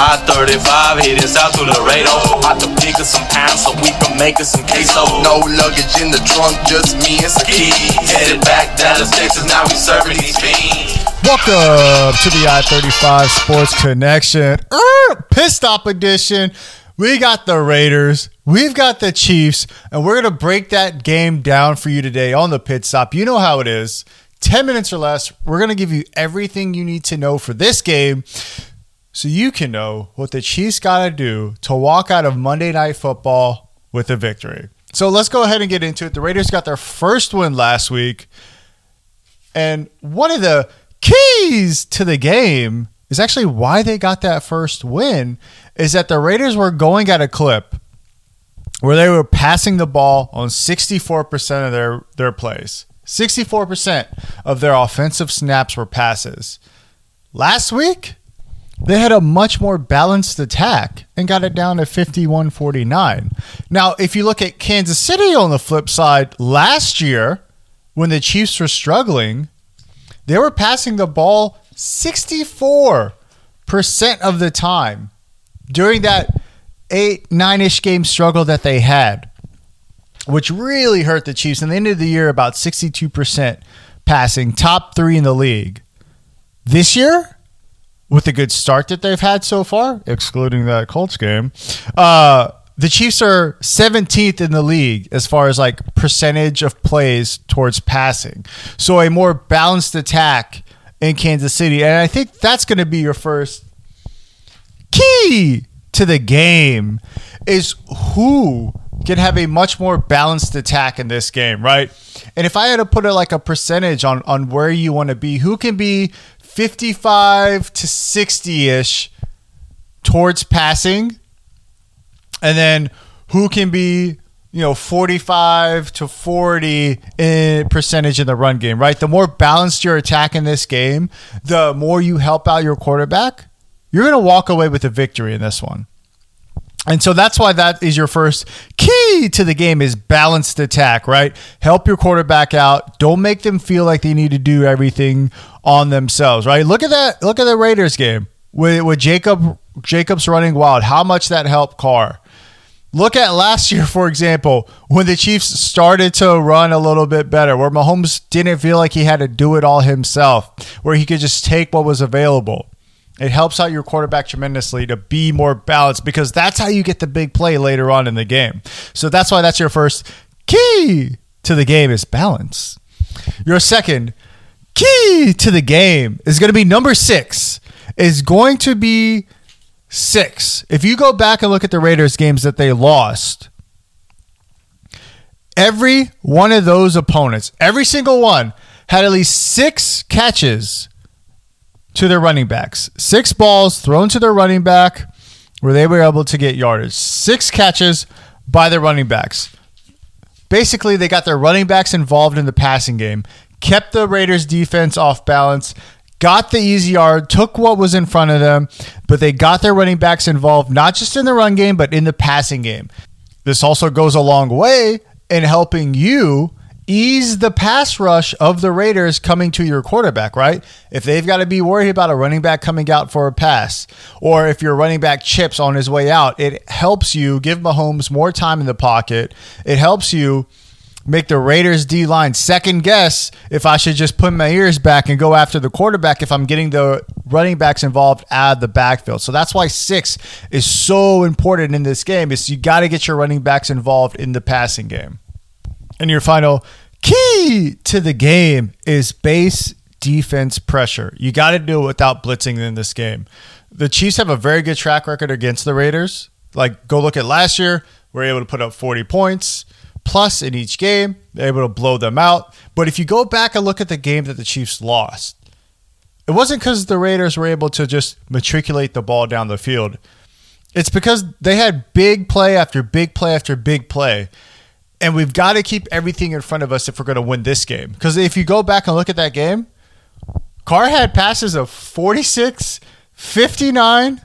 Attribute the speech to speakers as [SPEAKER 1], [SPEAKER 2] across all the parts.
[SPEAKER 1] I 35 heading south to Laredo. About to pick up some pounds so we can make us some queso. No luggage in the trunk, just me and some keys. Headed back Dallas, Texas, now we serving these fiends.
[SPEAKER 2] Welcome to the I 35 Sports Connection, er, Pit Stop Edition. We got the Raiders, we've got the Chiefs, and we're going to break that game down for you today on the Pit Stop. You know how it is. 10 minutes or less, we're going to give you everything you need to know for this game so you can know what the Chiefs got to do to walk out of Monday Night Football with a victory. So let's go ahead and get into it. The Raiders got their first win last week. And one of the keys to the game is actually why they got that first win is that the Raiders were going at a clip where they were passing the ball on 64% of their, their plays. 64% of their offensive snaps were passes. Last week, they had a much more balanced attack and got it down to 51 49. Now, if you look at Kansas City on the flip side, last year, when the Chiefs were struggling, they were passing the ball 64% of the time during that eight, nine ish game struggle that they had, which really hurt the Chiefs. And the end of the year, about 62% passing, top three in the league. This year, with the good start that they've had so far, excluding that Colts game, uh, the Chiefs are 17th in the league as far as like percentage of plays towards passing. So a more balanced attack in Kansas City. And I think that's going to be your first key to the game is who can have a much more balanced attack in this game, right? And if I had to put it like a percentage on on where you want to be, who can be 55 to 60 ish towards passing, and then who can be you know 45 to 40 in percentage in the run game right? The more balanced your attack in this game the more you help out your quarterback you're going to walk away with a victory in this one and so that's why that is your first key to the game is balanced attack, right? Help your quarterback out. Don't make them feel like they need to do everything on themselves, right? Look at that. Look at the Raiders game with, with Jacob Jacobs running wild. How much that helped Carr. Look at last year, for example, when the Chiefs started to run a little bit better, where Mahomes didn't feel like he had to do it all himself, where he could just take what was available. It helps out your quarterback tremendously to be more balanced because that's how you get the big play later on in the game. So that's why that's your first key to the game is balance. Your second key to the game is going to be number six, is going to be six. If you go back and look at the Raiders games that they lost, every one of those opponents, every single one, had at least six catches to their running backs. Six balls thrown to their running back where they were able to get yardage. Six catches by their running backs. Basically, they got their running backs involved in the passing game, kept the Raiders defense off balance, got the easy yard, took what was in front of them, but they got their running backs involved not just in the run game, but in the passing game. This also goes a long way in helping you ease the pass rush of the Raiders coming to your quarterback, right? If they've got to be worried about a running back coming out for a pass, or if your running back chips on his way out, it helps you give Mahomes more time in the pocket. It helps you make the Raiders D line second guess if I should just put my ears back and go after the quarterback if I'm getting the running backs involved out of the backfield. So that's why six is so important in this game. Is you got to get your running backs involved in the passing game. And your final key to the game is base defense pressure. You got to do it without blitzing in this game. The Chiefs have a very good track record against the Raiders. Like, go look at last year. We are able to put up 40 points plus in each game. They're able to blow them out. But if you go back and look at the game that the Chiefs lost, it wasn't because the Raiders were able to just matriculate the ball down the field. It's because they had big play after big play after big play. And we've got to keep everything in front of us if we're going to win this game. Because if you go back and look at that game, Carr had passes of 46, 59,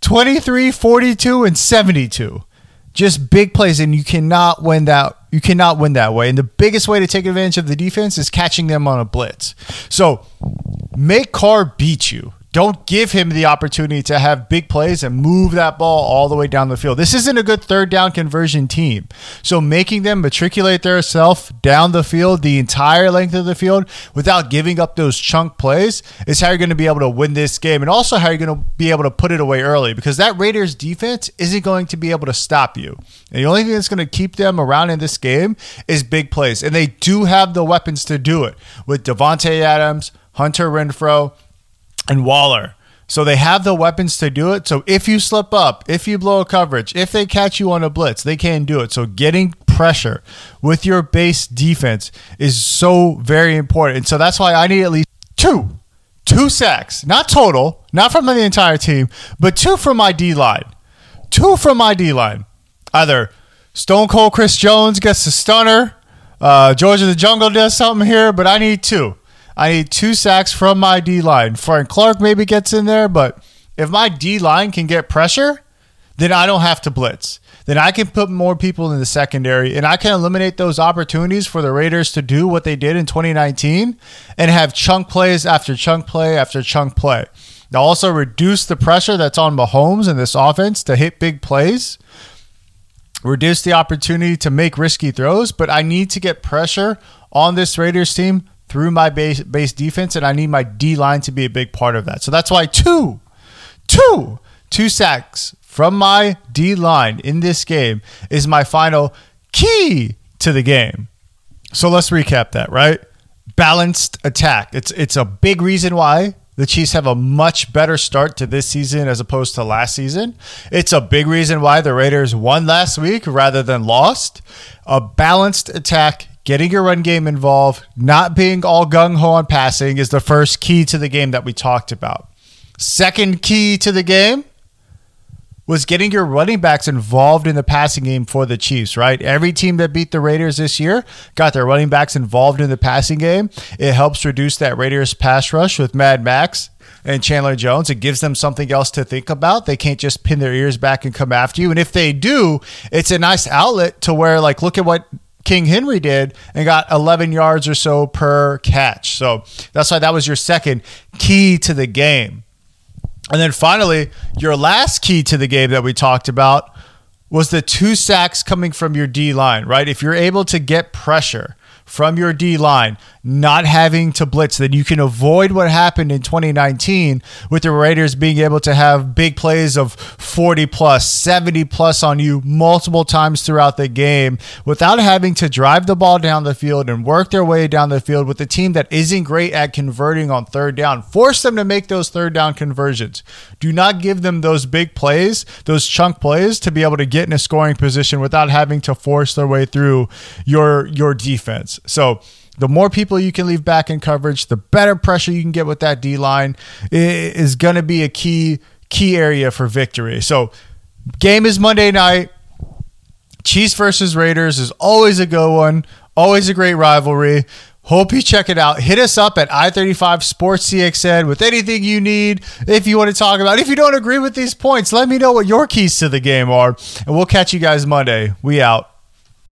[SPEAKER 2] 23, 42, and 72. Just big plays, and you cannot win that. You cannot win that way. And the biggest way to take advantage of the defense is catching them on a blitz. So make Carr beat you. Don't give him the opportunity to have big plays and move that ball all the way down the field. This isn't a good third down conversion team. So making them matriculate themselves down the field, the entire length of the field, without giving up those chunk plays is how you're going to be able to win this game and also how you're going to be able to put it away early because that Raiders defense isn't going to be able to stop you. And the only thing that's going to keep them around in this game is big plays. And they do have the weapons to do it with Davante Adams, Hunter Renfrow, and Waller. So they have the weapons to do it. So if you slip up, if you blow a coverage, if they catch you on a blitz, they can do it. So getting pressure with your base defense is so very important. And so that's why I need at least two, two sacks, not total, not from the entire team, but two from my D line. Two from my D line. Either Stone Cold Chris Jones gets a stunner, uh, George of the Jungle does something here, but I need two. I need two sacks from my D line. Frank Clark maybe gets in there, but if my D line can get pressure, then I don't have to blitz. Then I can put more people in the secondary and I can eliminate those opportunities for the Raiders to do what they did in 2019 and have chunk plays after chunk play after chunk play. They'll also reduce the pressure that's on Mahomes in this offense to hit big plays, reduce the opportunity to make risky throws, but I need to get pressure on this Raiders team through my base base defense, and I need my D line to be a big part of that. So that's why two, two, two sacks from my D line in this game is my final key to the game. So let's recap that, right? Balanced attack. It's it's a big reason why the Chiefs have a much better start to this season as opposed to last season. It's a big reason why the Raiders won last week rather than lost. A balanced attack getting your run game involved, not being all gung ho on passing is the first key to the game that we talked about. Second key to the game was getting your running backs involved in the passing game for the Chiefs, right? Every team that beat the Raiders this year got their running backs involved in the passing game. It helps reduce that Raiders pass rush with Mad Max and Chandler Jones. It gives them something else to think about. They can't just pin their ears back and come after you. And if they do, it's a nice outlet to where, like, look at what King Henry did and got 11 yards or so per catch. So that's why that was your second key to the game. And then finally, your last key to the game that we talked about was the two sacks coming from your D line, right? If you're able to get pressure from your D line, not having to blitz, then you can avoid what happened in 2019 with the Raiders being able to have big plays of 40 plus, 70 plus on you multiple times throughout the game without having to drive the ball down the field and work their way down the field with a team that isn't great at converting on third down. Force them to make those third down conversions. Do not give them those big plays, those chunk plays to be able to get in a scoring position without having to force their way through your your defense. So the more people you can leave back in coverage, the better pressure you can get with that D line is going to be a key key area for victory. So, game is Monday night. Chiefs versus Raiders is always a good one, always a great rivalry. Hope you check it out. Hit us up at I 35 Sports CXN with anything you need. If you want to talk about, if you don't agree with these points, let me know what your keys to the game are, and we'll catch you guys Monday. We out.